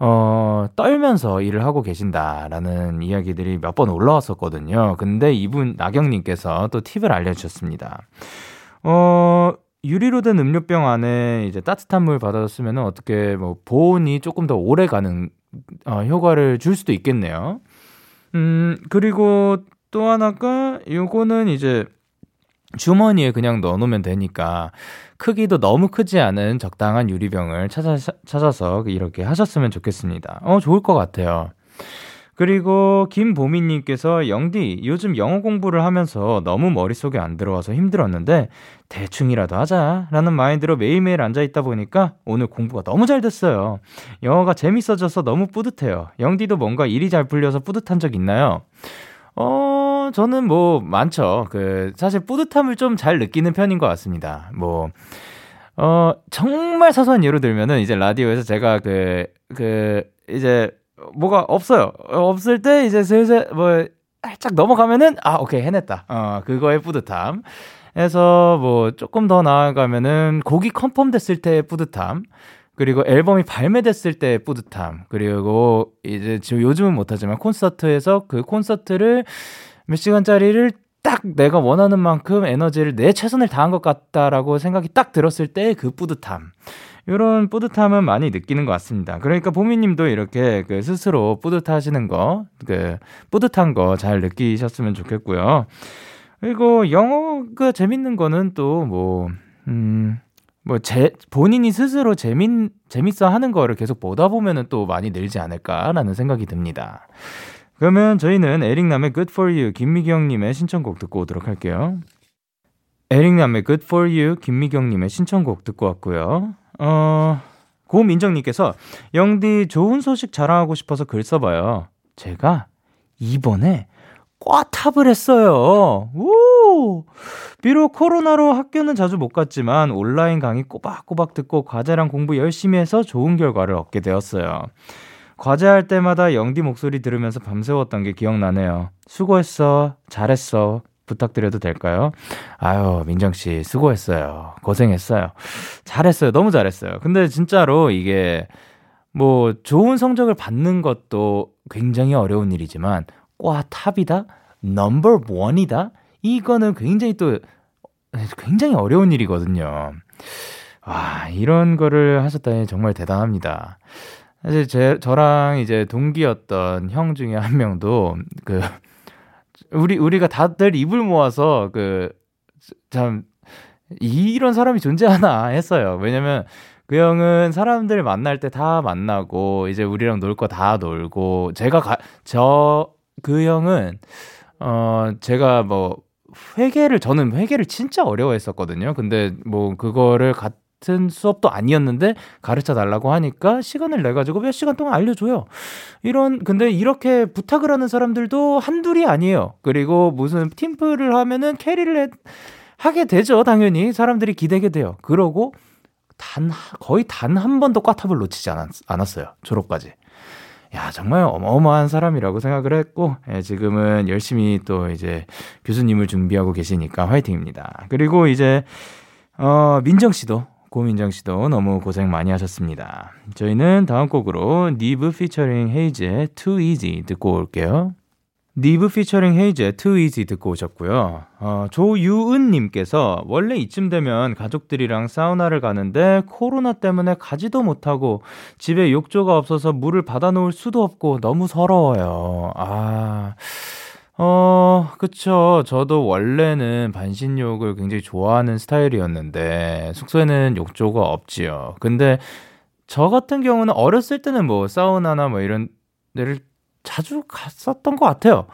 어, 떨면서 일을 하고 계신다라는 이야기들이 몇 번 올라왔었거든요. 근데 이분, 나경님께서 또 팁을 알려주셨습니다. 어, 유리로 된 음료병 안에 이제 따뜻한 물 받았으면 어떻게 뭐 보온이 조금 더 오래 가는 어, 효과를 줄 수도 있겠네요. 음, 그리고 또 하나가 요거는 이제 주머니에 그냥 넣어놓으면 되니까 크기도 너무 크지 않은 적당한 유리병을 찾아, 찾아서 이렇게 하셨으면 좋겠습니다. 어, 좋을 것 같아요. 그리고 김보미님께서 영디 요즘 영어 공부를 하면서 너무 머릿속에 안 들어와서 힘들었는데 대충이라도 하자라는 마인드로 매일매일 앉아 있다 보니까 오늘 공부가 너무 잘 됐어요. 영어가 재밌어져서 너무 뿌듯해요. 영디도 뭔가 일이 잘 풀려서 뿌듯한 적 있나요? 어, 저는 뭐, 많죠. 그, 사실 뿌듯함을 좀 잘 느끼는 편인 것 같습니다. 뭐, 어, 정말 사소한 예로 들면은 이제 라디오에서 제가 그, 그, 이제 뭐가 없어요. 없을 때 이제 슬슬 뭐, 살짝 넘어가면은, 아, 오케이, 해냈다. 어, 그거의 뿌듯함. 해서 뭐, 조금 더 나아가면은 곡이 컨펌 됐을 때의 뿌듯함. 그리고 앨범이 발매됐을 때 뿌듯함. 그리고 이제 지금 요즘은 못하지만 콘서트에서 그 콘서트를 몇 시간짜리를 딱 내가 원하는 만큼 에너지를 내 최선을 다한 것 같다라고 생각이 딱 들었을 때그 뿌듯함. 이런 뿌듯함은 많이 느끼는 것 같습니다. 그러니까 보미님도 이렇게 그 스스로 뿌듯하시는 거, 그 뿌듯한 거 잘 느끼셨으면 좋겠고요. 그리고 영어가 재밌는 거는 또 뭐, 음, 뭐, 제, 본인이 스스로 재밌, 재밌어 하는 거를 계속 보다 보면은 또 많이 늘지 않을까라는 생각이 듭니다. 그러면 저희는 에릭남의 Good For You 김미경님의 신청곡 듣고 오도록 할게요. 에릭남의 Good For You 김미경님의 신청곡 듣고 왔고요. 어, 고민정님께서 영디 좋은 소식 자랑하고 싶어서 글 써봐요. 제가 이번에 꽈탑을 했어요. 우! 비록 코로나로 학교는 자주 못 갔지만 온라인 강의 꼬박꼬박 듣고 과제랑 공부 열심히 해서 좋은 결과를 얻게 되었어요. 과제할 때마다 영디 목소리 들으면서 밤새웠던 게 기억나네요. 수고했어. 잘했어. 부탁드려도 될까요? 아유, 민정 씨, 수고했어요. 고생했어요. 잘했어요. 너무 잘했어요. 근데 진짜로 이게 뭐 좋은 성적을 받는 것도 굉장히 어려운 일이지만 와 탑이다 넘버 원이다 이거는 굉장히 또 굉장히 어려운 일이거든요. 와 이런 거를 하셨다니 정말 대단합니다. 사실 제 저랑 이제 동기였던 형 중에 한 명도 그 우리 우리가 다들 입을 모아서 그 참 이런 사람이 존재하나 했어요. 왜냐면 그 형은 사람들 만날 때 다 만나고 이제 우리랑 놀 거 다 놀고 제가 가, 저그 형은 어 제가 뭐 회계를 저는 회계를 진짜 어려워했었거든요. 근데 뭐 그거를 같은 수업도 아니었는데 가르쳐 달라고 하니까 시간을 내 가지고 몇 시간 동안 알려줘요. 이런 근데 이렇게 부탁을 하는 사람들도 한둘이 아니에요. 그리고 무슨 팀플을 하면은 캐리를 해, 하게 되죠. 당연히 사람들이 기대게 돼요. 그러고 단 거의 단 한 번도 꽈탑을 놓치지 않았, 않았어요. 졸업까지. 야, 정말 어마어마한 사람이라고 생각을 했고, 예, 지금은 열심히 또 이제 교수님을 준비하고 계시니까 화이팅입니다. 그리고 이제, 어, 민정 씨도, 고민정 씨도 너무 고생 많이 하셨습니다. 저희는 다음 곡으로 니브 피처링 헤이즈의 Too Easy 듣고 올게요. 니브 피처링 헤이즈의 Too Easy 듣고 오셨고요. 어, 조유은님께서 원래 이쯤 되면 가족들이랑 사우나를 가는데 코로나 때문에 가지도 못하고 집에 욕조가 없어서 물을 받아놓을 수도 없고 너무 서러워요. 아, 어, 그쵸. 저도 원래는 반신욕을 굉장히 좋아하는 스타일이었는데 숙소에는 욕조가 없지요. 근데 저 같은 경우는 어렸을 때는 뭐 사우나나 뭐 이런 데를 자주 갔었던 것 같아요.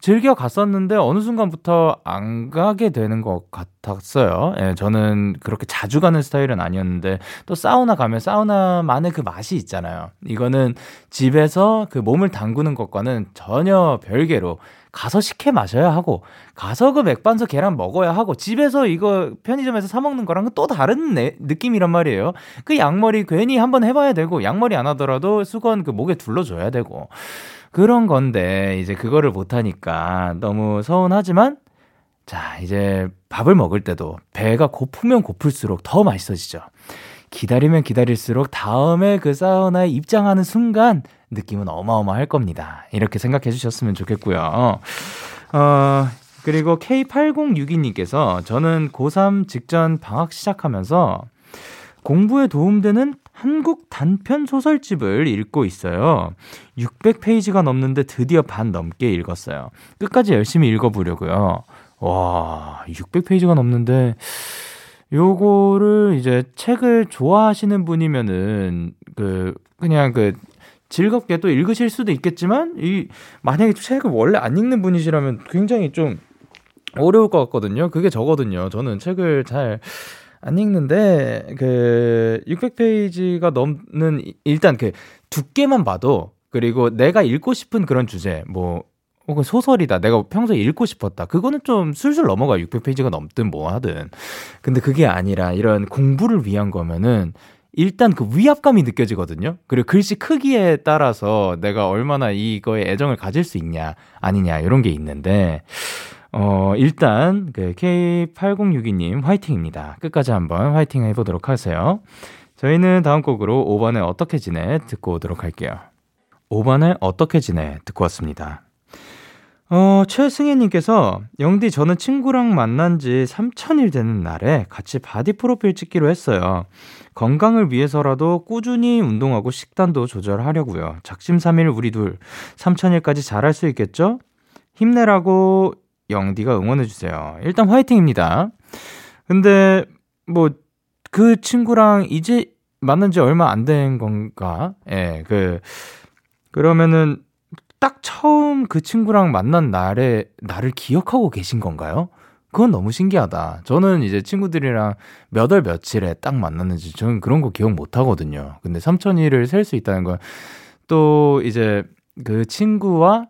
즐겨 갔었는데 어느 순간부터 안 가게 되는 것 같았어요. 예, 저는 그렇게 자주 가는 스타일은 아니었는데 또 사우나 가면 사우나만의 그 맛이 있잖아요. 이거는 집에서 그 몸을 담그는 것과는 전혀 별개로 가서 식혜 마셔야 하고 가서 그 맥반석 계란 먹어야 하고 집에서 이거 편의점에서 사 먹는 거랑은 또 다른 내, 느낌이란 말이에요. 그 양머리 괜히 한번 해봐야 되고 양머리 안 하더라도 수건 그 목에 둘러줘야 되고 그런 건데 이제 그거를 못 하니까 너무 서운하지만 자 이제 밥을 먹을 때도 배가 고프면 고플수록 더 맛있어지죠. 기다리면 기다릴수록 다음에 그 사우나에 입장하는 순간 느낌은 어마어마할 겁니다. 이렇게 생각해 주셨으면 좋겠고요. 어, 그리고 K8062님께서 저는 고3 직전 방학 시작하면서 공부에 도움되는 한국 단편 소설집을 읽고 있어요. 600페이지가 넘는데 드디어 반 넘게 읽었어요. 끝까지 열심히 읽어보려고요. 와, 600페이지가 넘는데, 요거를 이제 책을 좋아하시는 분이면은, 그, 그냥 그, 즐겁게 또 읽으실 수도 있겠지만, 이, 만약에 책을 원래 안 읽는 분이시라면 굉장히 좀 어려울 것 같거든요. 그게 저거든요. 저는 책을 잘, 안 읽는데 그 600페이지가 넘는 일단 그 두께만 봐도 그리고 내가 읽고 싶은 그런 주제 뭐 혹은 소설이다. 내가 평소에 읽고 싶었다. 그거는 좀 술술 넘어가. 600페이지가 넘든 뭐 하든. 근데 그게 아니라 이런 공부를 위한 거면은 일단 그 위압감이 느껴지거든요. 그리고 글씨 크기에 따라서 내가 얼마나 이거에 애정을 가질 수 있냐, 아니냐, 이런 게 있는데, 어, 일단, 그, K8062님, 화이팅입니다. 끝까지 한번 화이팅 해보도록 하세요. 저희는 다음 곡으로 5번에 어떻게 지내? 듣고 오도록 할게요. 5번에 어떻게 지내? 듣고 왔습니다. 어, 최승혜님께서, 영디, 저는 친구랑 만난 지 3천일 되는 날에 같이 바디 프로필 찍기로 했어요. 건강을 위해서라도 꾸준히 운동하고 식단도 조절하려고요. 작심삼일 우리 둘, 3천일까지 잘할 수 있겠죠? 힘내라고 영디가 응원해주세요. 일단 화이팅입니다. 근데, 뭐, 그 친구랑 이제 만난 지 얼마 안 된 건가? 예, 그, 그러면은, 딱 처음 그 친구랑 만난 날에, 나를 기억하고 계신 건가요? 그건 너무 신기하다. 저는 이제 친구들이랑 몇 월 며칠에 딱 만났는지 저는 그런 거 기억 못 하거든요. 근데 3천일을 셀수 있다는 건 또 이제 그 친구와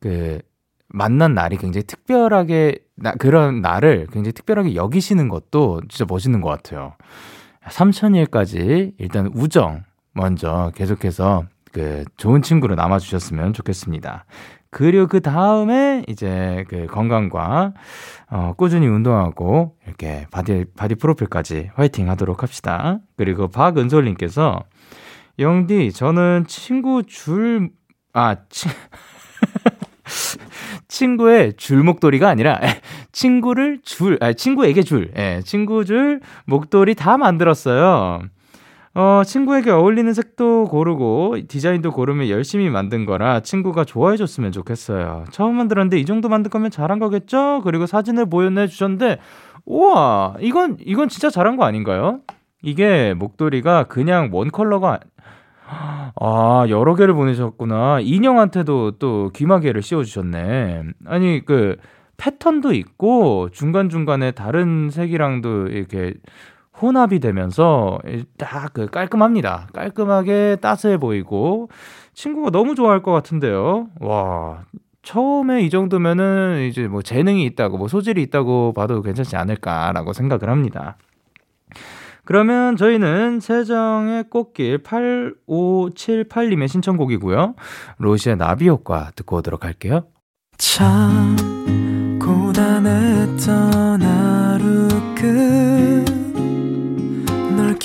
그 만난 날이 굉장히 특별하게 나, 그런 날을 굉장히 특별하게 여기시는 것도 진짜 멋있는 것 같아요. 3천일까지 일단 우정 먼저 계속해서 그 좋은 친구로 남아 주셨으면 좋겠습니다. 그리고 그 다음에 이제 그 건강과 어, 꾸준히 운동하고 이렇게 바디 바디 프로필까지 화이팅 하도록 합시다. 그리고 박은솔 님께서 영디 저는 친구 줄 아 친 친구의 줄 목도리가 아니라 친구를 줄, 아 친구에게 줄, 예, 친구 줄 목도리 다 만들었어요. 어, 친구에게 어울리는 색도 고르고 디자인도 고르면 열심히 만든 거라 친구가 좋아해 줬으면 좋겠어요. 처음 만들었는데 이 정도 만든 거면 잘한 거겠죠? 그리고 사진을 보여내 주셨는데 우와, 이건 이건 진짜 잘한 거 아닌가요? 이게 목도리가 그냥 원 컬러가 아, 여러 개를 보내셨구나. 인형한테도 또 귀마개를 씌워 주셨네. 아니, 그, 패턴도 있고, 중간중간에 다른 색이랑도 이렇게 혼합이 되면서 딱 그 깔끔합니다. 깔끔하게 따스해 보이고, 친구가 너무 좋아할 것 같은데요. 와, 처음에 이 정도면은 이제 뭐 재능이 있다고, 뭐 소질이 있다고 봐도 괜찮지 않을까라고 생각을 합니다. 그러면 저희는 세정의 꽃길 8578님의 신청곡이고요. 로시의 나비 효과 듣고 오도록 할게요. 참 고단했던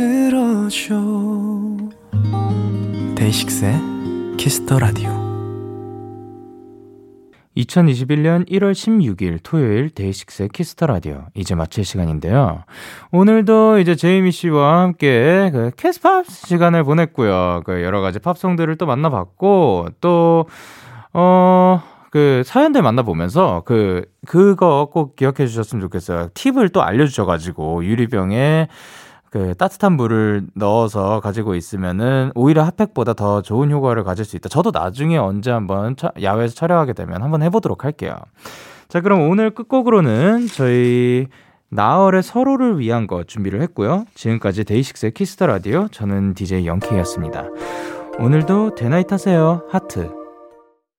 들어줘 데이식스의 키스터 라디오 2021년 1월 16일 토요일 데이식스의 키스터 라디오 이제 마칠 시간인데요. 오늘도 이제 제이미 씨와 함께 그 캐스팝 시간을 보냈고요. 그 여러 가지 팝송들을 또 만나봤고 또 어. 그 사연들 만나보면서 그 그거 꼭 기억해 주셨으면 좋겠어요. 팁을 또 알려주셔가지고 유리병에 그 따뜻한 물을 넣어서 가지고 있으면은 오히려 핫팩보다 더 좋은 효과를 가질 수 있다. 저도 나중에 언제 한번 차, 야외에서 촬영하게 되면 한번 해보도록 할게요. 자, 그럼 오늘 끝곡으로는 저희 나얼의 서로를 위한 것 준비를 했고요. 지금까지 데이식스의 키스터 라디오 저는 DJ 영케이였습니다. 오늘도 대나잇 하세요. 하트.